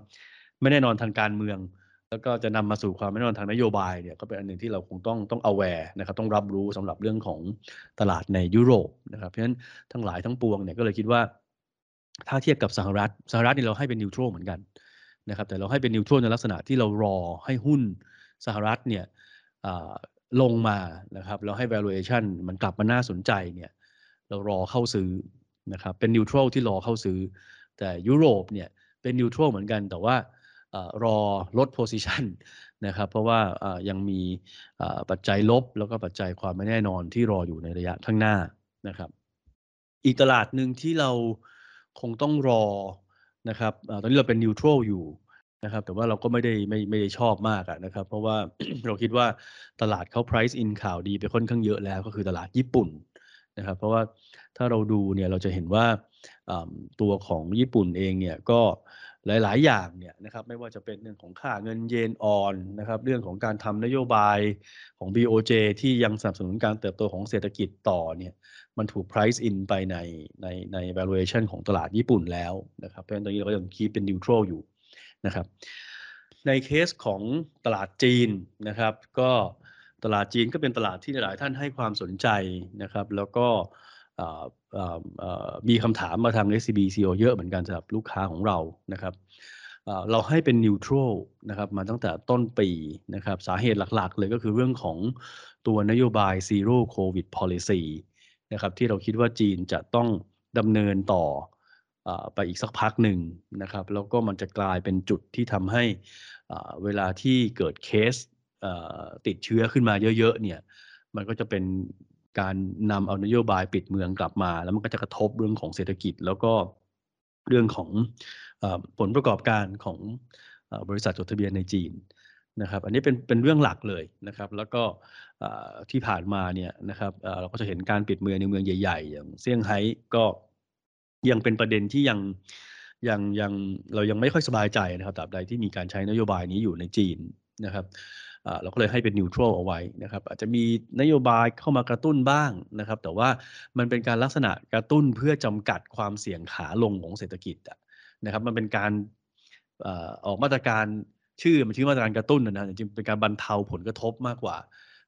ไม่แน่นอนทางการเมือง แล้วก็จะนำมาสู่ความไม่แน่นอนทางนโยบายเนี่ยก็เป็นอันหนึ่งที่เราคงต้องต้อง aware นะครับต้องรับรู้สำหรับเรื่องของตลาดในยุโรปนะครับเพราะฉะนั้นทั้งหลายทั้งปวงเนี่ยก็เลยคิดว่า ถ้าเทียบกับสหรัฐสหรัฐนี่เราให้เป็นนิวทรัลเหมือนกันนะครับแต่เราให้เป็นนิวทรัลในลักษณะที่เรารอให้หุ้นสหรัฐเนี่ยลงมานะครับแล้วให้ valuation มันกลับมาน่าสนใจเนี่ยเรารอเข้าซื้อนะครับเป็นนิวทรัลที่รอเข้าซื้อ แต่ยุโรปเนี่ยเป็นนิวทรัลเหมือนกันแต่ว่ารอลด position นะครับเพราะว่ายังมีปัจจัยลบแล้วก็ปัจจัยความไม่แน่นอนที่รออยู่ในระยะข้างหน้านะครับ อีกตลาดหนึ่งที่เรา คงต้องรอนะครับตอนนี้เราเป็นนิวทรัลอยู่นะครับแต่ว่าเราก็ไม่ได้ไม่ไม่ได้ชอบมากนะครับ เพราะว่าเราคิดว่าตลาดเขา price in ข่าวดีไปค่อนข้างเยอะแล้วก็คือตลาดญี่ปุ่นนะครับ เพราะว่าถ้าเราดูเนี่ยเราจะเห็นว่าตัวของญี่ปุ่นเองเนี่ยก็ หลาย ๆ อย่างเนี่ยนะครับไม่ว่าจะเป็นเรื่องของค่าเงินเยนออนนะครับเรื่องของการทำนโยบายของ BOJ ที่ยังสนับสนุนการเติบโตของเศรษฐกิจต่อเนี่ยมันถูก price in ไปในในใน valuation ของตลาดญี่ปุ่นแล้วนะครับเพราะฉะนั้นตอนนี้เราก็ยังคีเป็น neutral อยู่นะครับในเคสของตลาดจีนนะครับ ก็ตลาดจีนก็เป็นตลาดที่หลายท่านให้ความสนใจนะครับ แล้วก็ มีคำถามมาทาง SCB CO เยอะเหมือนกันสำหรับลูกค้าของเรานะครับเราให้เป็นนิวทรัลนะครับมาตั้งแต่ต้นปีนะครับสาเหตุหลักๆ เลยก็คือเรื่องของตัวนโยบาย Zero COVID Policy นะครับที่เราคิดว่าจีนจะต้องดำเนินต่ออไปอีกสักพักหนึ่งนะครับแล้วก็มันจะกลายเป็นจุดที่ทำให้เวลาที่เกิดเคสติดเชื้อขึ้นมาเยอะๆเนี่ยมันก็จะเป็น การนำเอานโยบายปิดเมืองกลับมา แล้วมันก็จะกระทบเรื่องของเศรษฐกิจ แล้วก็เรื่องของผลประกอบการของบริษัทจดทะเบียนในจีนนะครับ อันนี้เป็นเป็นเรื่องหลักเลยนะครับ แล้วก็ที่ผ่านมาเนี่ยนะครับเราก็จะเห็นการปิดเมืองในเมืองใหญ่ ๆ อย่างเซี่ยงไฮ้ก็ยังเป็นประเด็นที่ยังยังยังเรายังไม่ค่อยสบายใจนะครับตราบใดที่มีการใช้นโยบายนี้อยู่ในจีนนะครับ เราก็เลยให้เป็นนิวทรัลเอาไว้นะครับอาจจะมีนโยบายเข้ามากระตุ้นบ้างนะครับ แต่ว่ามันเป็นการลักษณะกระตุ้นเพื่อจำกัดความเสี่ยงขาลงของเศรษฐกิจนะครับ มันเป็นการออกมาตรการชื่อมันชื่อมาตรการกระตุ้นนะจริงเป็นการบรรเทาผลกระทบมากกว่า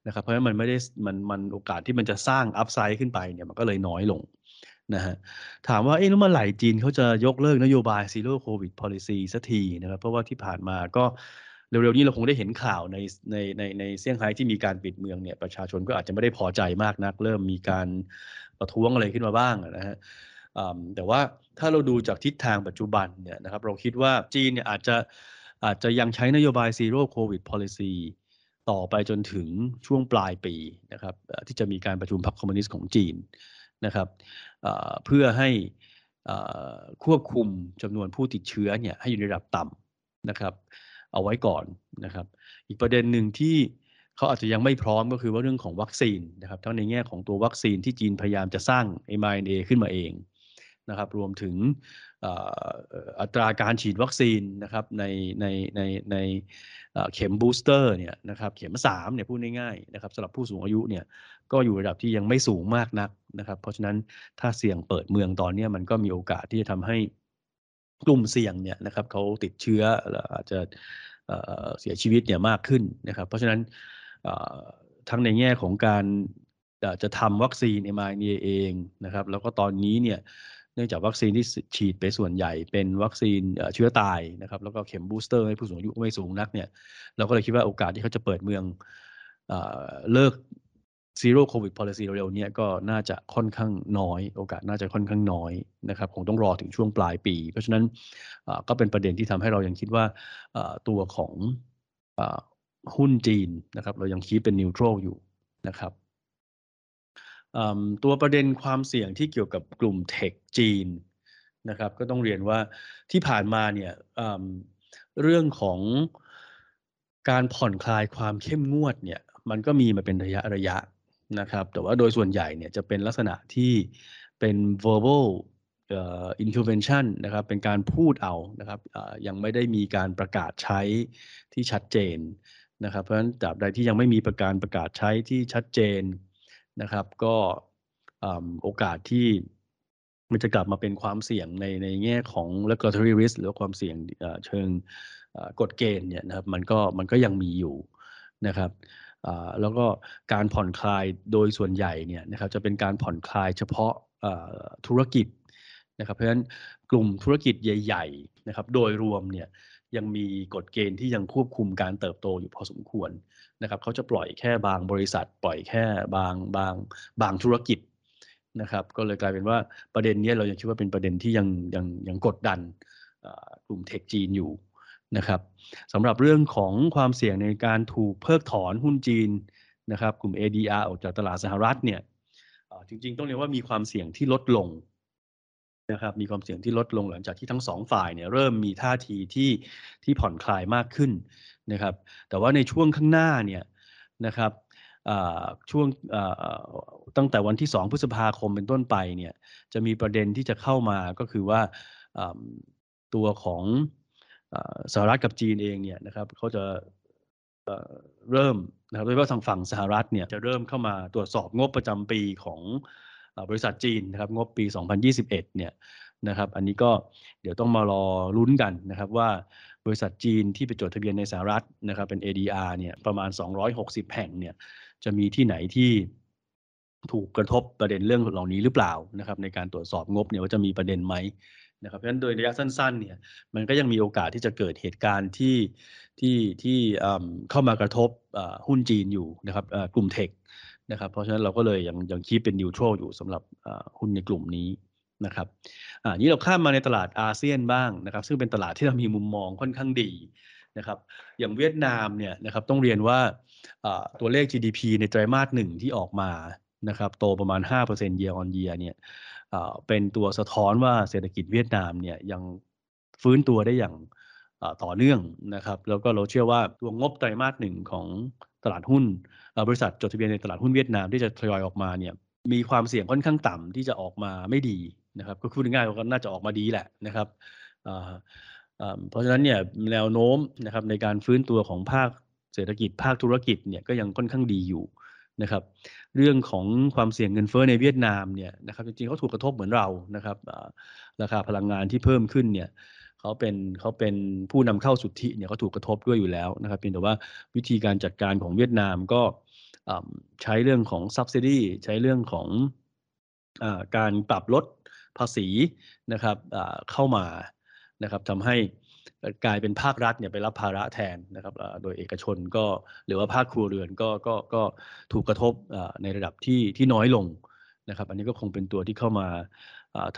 นะครับ เพราะฉะนั้นมันไม่ได้มันมันโอกาสที่มันจะสร้างอัพไซด์ขึ้นไปเนี่ยมันก็เลยน้อยลงนะฮะถามว่าเอ๊ะแล้วเมื่อไหร่จีนเขาจะยกเลิกนโยบาย zero covid policy สักทีนะครับ เพราะว่าที่ผ่านมาก็ เร็วๆนี้เราคงได้เห็นข่าวในในในในเซี่ยงไฮ้ที่มีการปิดเมืองเนี่ยประชาชนก็อาจจะไม่ได้พอใจมากนัก เริ่มมีการประท้วงอะไรขึ้นมาบ้างนะฮะแต่ว่าถ้าเราดูจากทิศทางปัจจุบันเนี่ยนะครับเราคิดว่าจีนเนี่ยอาจจะอาจจะยังใช้นโยบาย zero covid policy ต่อไปจนถึงช่วงปลายปีนะครับที่จะมีการประชุมพรรคคอมมิวนิสต์ของจีนนะครับเพื่อให้ควบคุมจำนวนผู้ติดเชื้อเนี่ยให้อยู่ในระดับต่นะครับ เอาไว้ก่อนนะครับ อีกประเด็นหนึ่งที่เขาอาจจะยังไม่พร้อมก็คือว่าเรื่องของวัคซีนนะครับทั้งในแง่ของตัววัคซีนที่จีนพยายามจะสร้าง mRNA ขึ้นมาเองนะครับ รวมถึงอัตราการฉีดวัคซีนนะครับในในในในเข็ม booster เนี่ยนะครับเข็ม3เนี่ยพูดง่ายๆนะครับสำหรับผู้สูงอายุเนี่ยก็อยู่ระดับที่ยังไม่สูงมากนักนะครับ เพราะฉะนั้นถ้าเสี่ยงเปิดเมืองตอนนี้มันก็มีโอกาสที่จะทำให้ กลุ่มเสี่ยงเนี่ยนะครับเขาติดเชื้ออาจจะเสียชีวิตเนี่ยมากขึ้นนะครับ เพราะฉะนั้นทั้งในแง่ของการจะทำวัคซีน mRNA เองนะครับ แล้วก็ตอนนี้เนี่ยเนื่องจากวัคซีนที่ฉีดไปส่วนใหญ่เป็นวัคซีนเชื้อตายนะครับ แล้วก็เข็ม booster ให้ผู้สูงอายุไม่สูงนักเนี่ยเราก็เลยคิดว่าโอกาสที่เขาจะเปิดเมืองเลิก Zero COVID policy เร็วๆนี้ก็น่าจะค่อนข้างน้อย โอกาสน่าจะค่อนข้างน้อยนะครับคงต้องรอถึงช่วงปลายปี เพราะฉะนั้นก็เป็นประเด็นที่ทำให้เรายังคิดว่าตัวของหุ้นจีนนะครับเรายังคิดเป็นนิวทรัลอยู่นะครับตัวประเด็นความเสี่ยงที่เกี่ยวกับกลุ่มเทคจีนนะครับก็ต้องเรียนว่าที่ผ่านมาเนี่ยเรื่องของการผ่อนคลายความเข้มงวดเนี่ยมันก็มีมาเป็นระยะระยะ นะครับแต่ว่าโดยส่วนใหญ่เนี่ยจะเป็นลักษณะที่เป็น verbal intervention นะครับเป็นการพูดเอานะครับยังไม่ได้มีการประกาศใช้ที่ชัดเจนนะครับเพราะฉะนั้นตราบใดที่ยังไม่มีประการประกาศใช้ที่ชัดเจนนะครับก็โอกาสที่มันจะกลับมาเป็นความเสี่ยงในในแง่ของ regulatory risk หรือความเสี่ยงเชิงกฎเกณฑ์เนี่ยนะครับมันก็มันก็ยังมีอยู่นะครับ แล้วก็การผ่อนคลายโดยส่วนใหญ่เนี่ยนะครับจะเป็นการผ่อนคลายเฉพาะธุรกิจนะครับเพราะฉะนั้นกลุ่มธุรกิจใหญ่ ๆ นะครับ โดยรวมเนี่ยยังมีกฎเกณฑ์ที่ยังควบคุมการเติบโตอยู่พอสมควรนะครับเขาจะปล่อยแค่บางบริษัท ปล่อยแค่บางบางบางธุรกิจนะครับ ก็เลยกลายเป็นว่าประเด็นนี้เรายังคิดว่าเป็นประเด็นที่ยังยังยังกดดันกลุ่มเทคจีนอยู่ นะครับสำหรับเรื่องของความเสี่ยงในการถูกเพิกถอนหุ้นจีนนะครับกลุ่ม ADR ออกจากตลาดสหรัฐเนี่ยจริงๆ ต้องเรียกว่ามีความเสี่ยงที่ลดลงนะครับมีความเสี่ยงที่ลดลงหลังจากที่ทั้งสองฝ่ายเนี่ยเริ่มมีท่าทีที่ที่ผ่อนคลายมากขึ้นนะครับแต่ว่าในช่วงข้างหน้าเนี่ยนะครับช่วงตั้งแต่วันที่ 2 พฤษภาคมเป็นต้นไปเนี่ยจะมีประเด็นที่จะเข้ามาก็คือว่าตัวของ สหรัฐกับจีนเองเนี่ยนะครับเขาจะเริ่มนะครับโดยเฉพาะทางฝั่งสหรัฐเนี่ยจะเริ่มเข้ามาตรวจสอบงบประจำปีของบริษัทจีนนะครับงบปี 2021 เนี่ยนะครับ อันนี้ก็เดี๋ยวต้องมารอลุ้นกันนะครับว่าบริษัทจีนที่ไปจดทะเบียนในสหรัฐนะครับเป็น ADR เนี่ยประมาณ 260 แห่งเนี่ยจะมีที่ไหนที่ถูกกระทบประเด็นเรื่องเหล่านี้หรือเปล่านะครับในการตรวจสอบงบเนี่ยว่าจะมีประเด็นไหม นะครับเพราะฉะนั้นโดยระยะสั้นๆเนี่ยมันก็ยังมีโอกาสที่จะเกิดเหตุการณ์ที่ที่ที่เข้ามากระทบหุ้นจีนอยู่นะครับกลุ่มเทคนะครับเพราะฉะนั้นเราก็เลยยังยังคีบเป็นนิวทรัลอยู่สำหรับหุ้นในกลุ่มนี้นะครับอ่านี้เราข้ามมาในตลาดอาเซียนบ้างนะครับ ซึ่งเป็นตลาดที่เรามีมุมมองค่อนข้างดีนะครับ อย่างเวียดนามเนี่ยนะครับต้องเรียนว่าตัวเลข GDP ในไตรมาสหนึ่งที่ออกมานะครับโตประมาณ5% year on year เนี่ย เป็นตัวสะท้อนว่าเศรษฐกิจเวียดนามเนี่ยยังฟื้นตัวได้อย่างต่อเนื่องนะครับ แล้วก็เราเชื่อว่าตัวงบไตรมาสหนึ่งของตลาดหุ้นบริษัทจดทะเบียนในตลาดหุ้นเวียดนามที่จะทยอยออกมาเนี่ยมีความเสี่ยงค่อนข้างต่ำที่จะออกมาไม่ดีนะครับก็พูดง่ายๆว่าน่าจะออกมาดีแหละนะครับเพราะฉะนั้นเนี่ยแนวโน้มนะครับในการฟื้นตัวของภาคเศรษฐกิจภาคธุรกิจเนี่ยก็ยังค่อนข้างดีอยู่ นะครับ เรื่องของความเสี่ยงเงินเฟ้อในเวียดนามเนี่ยนะครับจริงๆเขาถูกกระทบเหมือนเรานะครับราคาพลังงานที่เพิ่มขึ้นเนี่ยเขาเป็นเขาเป็นผู้นำเข้าสุทธิเนี่ยเขาถูกกระทบด้วยอยู่แล้วนะครับเพียงแต่ว่าวิธีการจัดการของเวียดนามก็ใช้เรื่องของ subsidy ใช้เรื่องของอการปรับลดภาษีนะครับเข้ามานะครับทำให้ กลายเป็นภาครัฐเนี่ยไปรับภาระแทนนะครับโดยเอกชนก็หรือว่าภาคครัวเรือนก็ก็ก็ถูกกระทบในระดับที่ที่น้อยลงนะครับอันนี้ก็คงเป็นตัวที่เข้ามา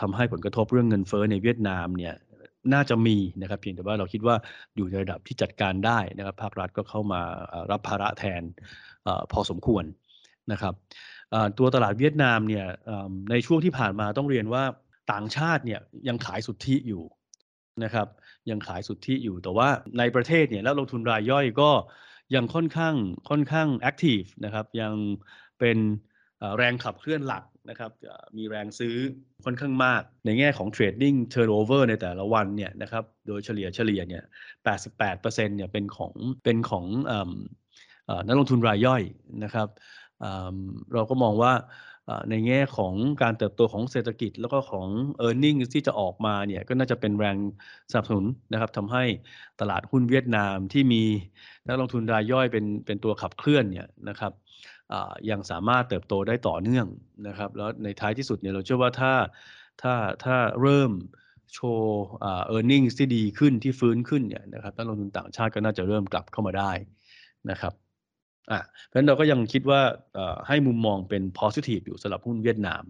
ทำให้ผลกระทบเรื่องเงินเฟ้อในเวียดนามเนี่ยน่าจะมีนะครับเพียงแต่ว่าเราคิดว่าอยู่ในระดับที่จัดการได้นะครับ ภาครัฐก็เข้ามารับภาระแทนพอสมควรนะครับตัวตลาดเวียดนามเนี่ยในช่วงที่ผ่านมาต้องเรียนว่าต่างชาติเนี่ยยังขายสุทธิอยู่นะครับ ยังขายสุทธิอยู่ แต่ว่าในประเทศเนี่ยนักลงทุนรายย่อยก็ยังค่อนข้างค่อนข้าง active นะครับยังเป็นแรงขับเคลื่อนหลักนะครับมีแรงซื้อค่อนข้างมาก ในแง่ของ trading turnover ในแต่ละวันเนี่ยนะครับโดยเฉลี่ยเฉลี่ยเนี่ย 88%เนี่ยเป็นของเป็นของนักลงทุนรายย่อยนะครับเราก็มองว่า ในแง่ของการเติบโตของเศรษฐกิจแล้วก็ของ e a r n i n g ที่จะออกมาเนี่ยก็น่าจะเป็นแรงสนับสนุนนะครับทำให้ตลาดหุ้นเวียดนามที่มีนักลงทุนรายย่อยเป็นเป็นตัวขับเคลื่อนเนี่ยนะครับยังสามารถเติบโตได้ต่อเนื่องนะครับแล้วในท้ายที่สุดเนี่ยเราเชื่อว่าถ้าถ้าถ้าเริ่มโชว์เออร์เน็งที่ดีขึ้นที่ฟื้นขึ้นเนี่ยนะครับนักลงทุนต่างชาติก็น่าจะเริ่มกลับเข้ามาได้นะครับ อะเพราะฉะนั้นเราก็ยังคิดว่าให้มุมมองเป็น positive อยู่สำหรับหุ้นเวียดนาม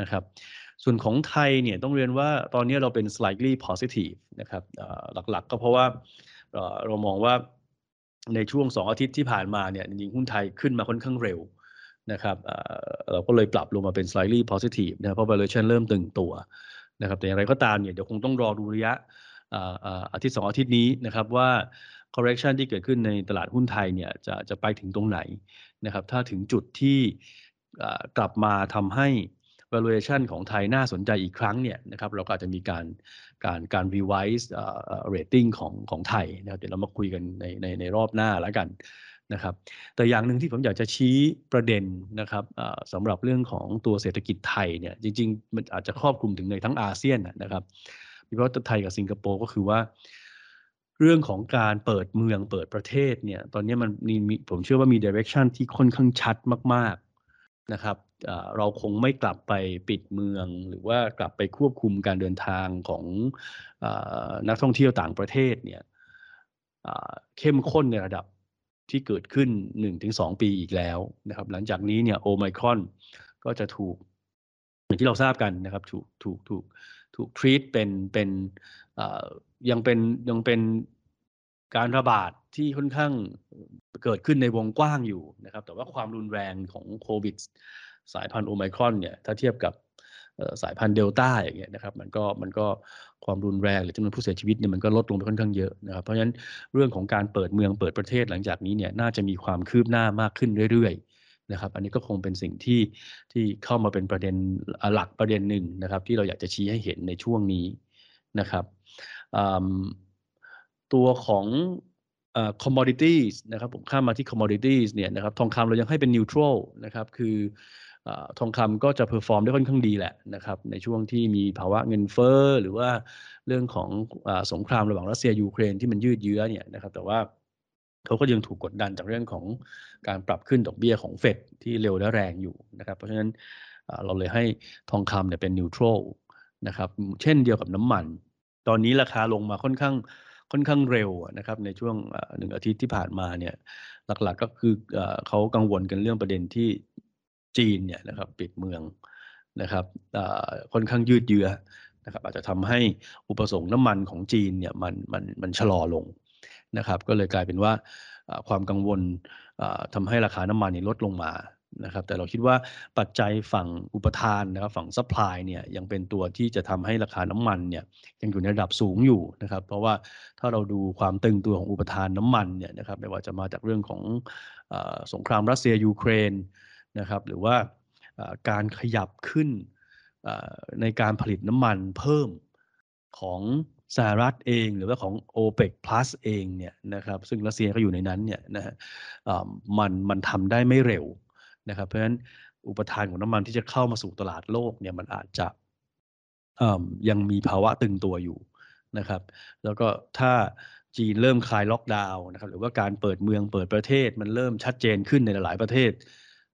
นะครับส่วนของไทยเนี่ยต้องเรียนว่าตอนนี้เราเป็น slightly positive นะครับหลักๆก็เพราะว่าเรามองว่าในช่วง 2 อาทิตย์ที่ผ่านมาเนี่ยจริงหุ้นไทยขึ้นมาค่อนข้างเร็วนะครับเราก็เลยปรับลงมาเป็น slightly positive นะเพราะ valuation เริ่มตึงตัวนะครับแต่อย่างไรก็ตามเนี่ยเดี๋ยวคงต้องรอดูระยะอาทิตย์2อาทิตย์นี้นะครับว่า correction ที่เกิดขึ้นในตลาดหุ้นไทยเนี่ยจะจะไปถึงตรงไหนนะครับ ถ้าถึงจุดที่กลับมาทำให้ valuation ของไทยน่าสนใจอีกครั้งเนี่ยนะครับเราก็อาจจะมีการการการ revise rating ของของไทยนะครับเดี๋ยวเรามาคุยกันในในในรอบหน้าแล้วกันนะครับแต่อย่างหนึ่งที่ผมอยากจะชี้ประเด็นนะครับสำหรับเรื่องของตัวเศรษฐกิจไทยเนี่ยจริง ๆ มันอาจจะครอบคลุมถึงในทั้งอาเซียนนะครับเพราะไทยกับสิงคโปร์ก็คือว่า เรื่องของการเปิดเมืองเปิดประเทศเนี่ยตอนนี้มันมีผมเชื่อว่ามีดิเรกชันที่ค่อนข้างชัดมาก ๆนะครับเราคงไม่กลับไปปิดเมือง หรือว่ากลับไปควบคุมการเดินทางของอนักท่องเที่ยวต่างประเทศเนี่ยเข้มข้นในระดับที่เกิดขึ้น 1-2 ปีอีกแล้วนะครับ หลังจากนี้เนี่ยโอไมครอนก็จะถูกอย่างที่เราทราบกันนะครับถูกถูกถูก ถูกทรีตเป็นเป็นยังเป็นยังเป็นการระบาดที่ค่อนข้างเกิดขึ้นในวงกว้างอยู่นะครับ แต่ว่าความรุนแรงของโควิด สายพันธุ์โอไมครอนเนี่ยถ้าเทียบกับสายพันธุ์เดลต้าอย่างเงี้ยนะครับมันก็มันก็ความรุนแรงหรือจำนวนผู้เสียชีวิตเนี่ยมันก็ลดลงไปค่อนข้างเยอะนะครับเพราะฉะนั้นเรื่องของการเปิดเมืองเปิดประเทศหลังจากนี้เนี่ยน่าจะมีความคืบหน้ามากขึ้นเรื่อยๆ นะครับ อันนี้ก็คงเป็นสิ่งที่ที่เข้ามาเป็นประเด็นหลักประเด็นหนึ่งนะครับ ที่เราอยากจะชี้ให้เห็นในช่วงนี้นะครับตัวของ commodities นะครับผมข้ามมาที่ commodities เนี่ยนะครับทองคำเรายังให้เป็น neutral นะครับคือทองคำก็จะ perform ได้ค่อนข้างดีแหละนะครับในช่วงที่มีภาวะเงินเฟ้อหรือว่าเรื่องของอสงครามระหว่างรัสเซียยูเครนที่มันยืดเยื้อเนี่ยนะครับแต่ว่า เขาก็ยังถูกกดดันจากเรื่องของการปรับขึ้นดอกเบี้ยของเฟดที่เร็วและแรงอยู่นะครับ เพราะฉะนั้นเราเลยให้ทองคำเนี่ยเป็น neutral นะครับเช่นเดียวกับน้ำมัน ตอนนี้ราคาลงมาค่อนข้างค่อนข้างเร็วนะครับในช่วงหนึ่งอาทิตย์ที่ผ่านมาเนี่ยหลักๆก็คือเขากังวลกันเรื่องประเด็นที่จีนเนี่ยนะครับปิดเมืองนะครับค่อนข้างยืดเยื้อนะครับอาจจะทำให้อุปสงค์น้ำมันของจีนเนี่ยมันมันมันชะลอลง นะครับ ก็เลยกลายเป็นว่าความกังวลทำให้ราคาน้ำมันนี่ลดลงมานะครับ แต่เราคิดว่าปัจจัยฝั่งอุปทานนะครับฝั่ง supply เนี่ยยังเป็นตัวที่จะทำให้ราคาน้ำมันเนี่ยยังอยู่ในระดับสูงอยู่นะครับ เพราะว่าถ้าเราดูความตึงตัวของอุปทานน้ำมันเนี่ยนะครับไม่ว่าจะมาจากเรื่องของอสงครามรัสเซียยูเครนนะครับหรือว่าการขยับขึ้นในการผลิตน้ำมันเพิ่มของ สหรัฐเองหรือว่าของ OPEC plus เองเนี่ยนะครับซึ่งรัสเซียก็อยู่ในนั้นเนี่ยนะฮะมันมันทำได้ไม่เร็วนะครับเพราะฉะนั้นอุปทานของน้ำมันที่จะเข้ามาสู่ตลาดโลกเนี่ยมันอาจจะยังมีภาวะตึงตัวอยู่นะครับแล้วก็ถ้าจีนเริ่มคลายล็อกดาวน์นะครับหรือว่าการเปิดเมืองเปิดประเทศมันเริ่มชัดเจนขึ้นในหลายประเทศ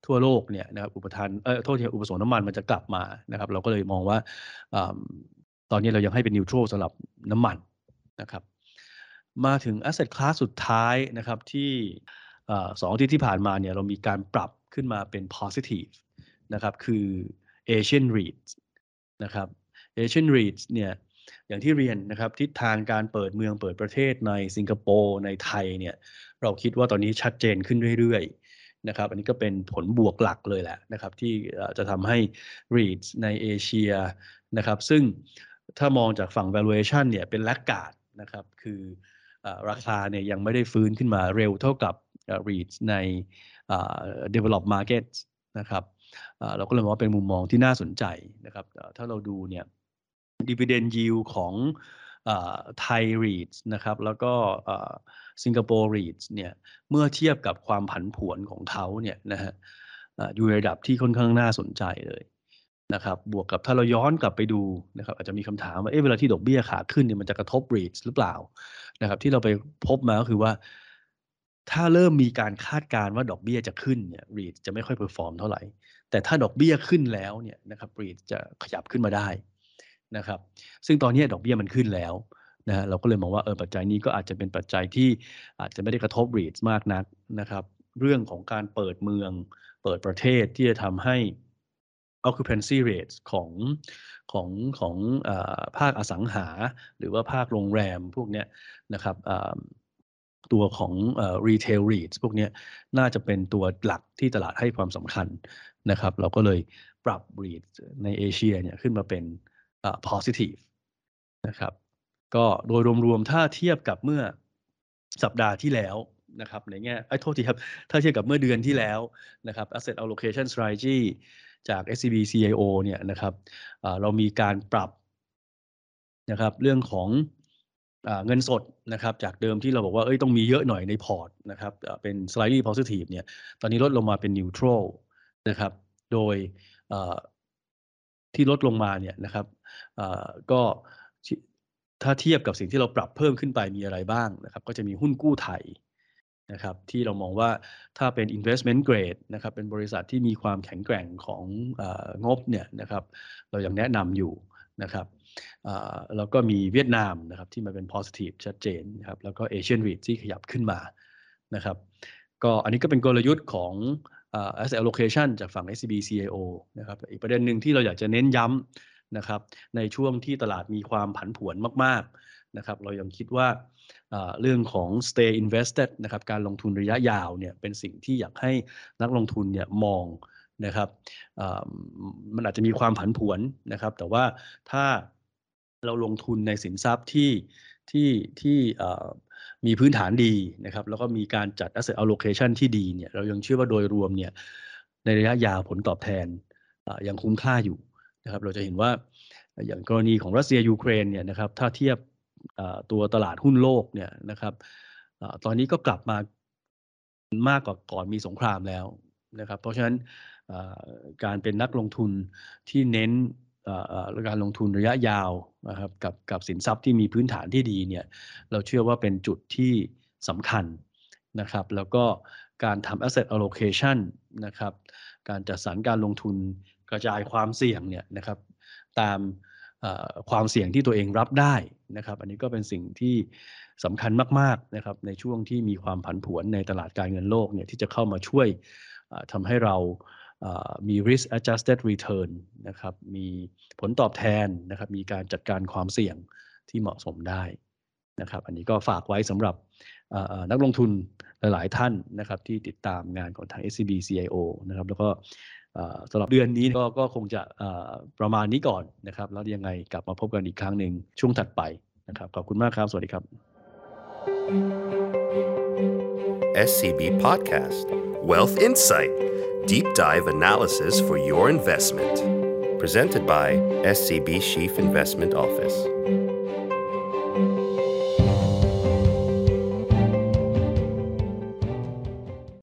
ทั่วโลกเนี่ยนะครับอุปทานเออโทษทีอุปสงค์น้ำมันมันจะกลับมานะครับเราก็เลยมองว่า ตอนนี้เรายังให้เป็นนิวทรัลสำหรับน้ำมันนะครับ มาถึง asset class สุดท้ายนะครับที่สองที่ที่ผ่านมาเนี่ยเรามีการปรับขึ้นมาเป็น positive นะครับคือ Asian REITs นะครับ Asian REITs เนี่ยอย่างที่เรียนนะครับทิศทางการเปิดเมืองเปิดประเทศในสิงคโปร์ในไทยเนี่ยเราคิดว่าตอนนี้ชัดเจนขึ้นเรื่อยๆนะครับอันนี้ก็เป็นผลบวกหลักเลยแหละนะครับที่จะทำให้ REITs ในเอเชียนะครับซึ่ง ถ้ามองจากฝั่ง valuation เนี่ยเป็นแลกกาดนะครับ คือราคาเนี่ยยังไม่ได้ฟื้นขึ้นมาเร็วเท่ากับ REITs ใน develop markets นะครับเราก็เลยมองว่าเป็นมุมมองที่น่าสนใจนะครับ ถ้าเราดูเนี่ย dividend yield ของไทยรีดนะครับ แล้วก็สิงคโปร์รีดเนี่ย เมื่อเทียบกับความผันผวนของเขาเนี่ยนะฮะอยู่ในระดับที่ค่อนข้างน่าสนใจเลย นะครับ บวกกับถ้าเราย้อนกลับไปดูนะครับ อาจจะมีคำถามว่าเอ๊ะเวลาที่ดอกเบี้ยขาขึ้นเนี่ยมันจะกระทบรีดหรือเปล่านะครับ ที่เราไปพบมาก็คือว่า ถ้าเริ่มมีการคาดการณ์ว่าดอกเบี้ยจะขึ้นเนี่ย REIT จะไม่ค่อย perform เท่าไหร่ แต่ถ้าดอกเบี้ยขึ้นแล้วเนี่ยนะครับ REIT จะขยับขึ้นมาได้นะครับ ซึ่งตอนนี้ดอกเบี้ยมันขึ้นแล้วนะเราก็เลยมองว่าเออปัจจัยนี้ก็อาจจะเป็นปัจจัยที่อาจจะไม่ได้กระทบ REIT มากนักนะครับ เรื่องของการเปิดเมือง เปิดประเทศที่จะทำให้ occupancy rate ของของของอภาคอสังหา หรือว่าภาคโรงแรมพวกนี้นะครับตัวของ retail REITs พวกนี้น่าจะเป็นตัวหลักที่ตลาดให้ความสำคัญนะครับ เราก็เลยปรับ REIT ในเอเชียเนี่ยขึ้นมาเป็น positive นะครับ ก็โดยรวมๆ ถ้าเทียบกับเมื่อสัปดาห์ที่แล้วนะครับในแง่ไอ้โทษทีครับ ถ้าเทียบกับเมื่อเดือนที่แล้วนะครับ asset allocation strategy จาก SCB CIO เนี่ยนะครับเรามีการปรับนะครับเรื่องของเงินสดนะครับจากเดิมที่เราบอกว่าเอ้ยต้องมีเยอะหน่อยในพอร์ตนะครับเป็น slightly positive เนี่ยตอนนี้ลดลงมาเป็น neutral นะครับโดยที่ลดลงมาเนี่ยนะครับก็ถ้าเทียบกับสิ่งที่เราปรับเพิ่มขึ้นไปมีอะไรบ้างนะครับ ก็จะมีหุ้นกู้ไทย นะครับที่เรามองว่าถ้าเป็น investment grade นะครับเป็นบริษัทที่มีความแข็งแกร่งของงบเนี่ยนะครับเรายังแนะนำอยู่นะครับแล้วก็มีเวียดนามนะครับที่มาเป็น positive ชัดเจนนะครับแล้วก็ Asian REIT ที่ขยับขึ้นมานะครับก็อันนี้ก็เป็นกลยุทธ์ของ asset allocation จากฝั่ง SCB CIO นะครับอีกประเด็นหนึ่งที่เราอยากจะเน้นย้ำนะครับในช่วงที่ตลาดมีความผันผวนมากๆ นะครับเรายังคิดว่าเรื่องของ stay invested นะครับการลงทุนระยะยาวเนี่ยเป็นสิ่งที่อยากให้นักลงทุนเนี่ยมองนะครับมันอาจจะมีความผันผวนนะครับ แต่ว่าถ้าเราลงทุนในสินทรัพย์ที่ที่ที่มีพื้นฐานดีนะครับ แล้วก็มีการจัด asset allocation ที่ดีเนี่ยเรายังเชื่อว่าโดยรวมเนี่ยในระยะยาวผลตอบแทนยังคุ้มค่าอยู่นะครับ เราจะเห็นว่าอย่างกรณีของรัสเซียยูเครนเนี่ยนะครับถ้าเทียบ ตัวตลาดหุ้นโลกเนี่ยนะครับตอนนี้ก็กลับมามากกว่าก่อนมีสงครามแล้วนะครับ เพราะฉะนั้นการเป็นนักลงทุนที่เน้นการลงทุนระยะยาวนะครับกับกับสินทรัพย์ที่มีพื้นฐานที่ดีเนี่ยเราเชื่อว่าเป็นจุดที่สำคัญนะครับ แล้วก็การทำ asset allocation นะครับ การจัดสรรการลงทุนกระจายความเสี่ยงเนี่ยนะครับ ตาม ความเสี่ยงที่ตัวเองรับได้นะครับ อันนี้ก็เป็นสิ่งที่สำคัญมากๆนะครับ ในช่วงที่มีความผันผวนในตลาดการเงินโลกเนี่ยที่จะเข้ามาช่วยทำให้เรามี risk adjusted return นะครับ มีผลตอบแทนนะครับ มีการจัดการความเสี่ยงที่เหมาะสมได้นะครับ อันนี้ก็ฝากไว้สำหรับนักลงทุนหหลาย ๆ ท่านนะครับ ที่ติดตามงานของทาง SCB CIO นะครับ แล้วก็ สำหรับเดือนนี้ก็ก็คงจะประมาณนี้ก่อนนะครับ แล้วยังไงกลับมาพบกันอีกครั้งหนึ่งช่วงถัดไปนะครับขอบคุณมากครับ สวัสดีครับ SCB Podcast Wealth Insight Deep Dive Analysis for Your Investment Presented by SCB Chief Investment Office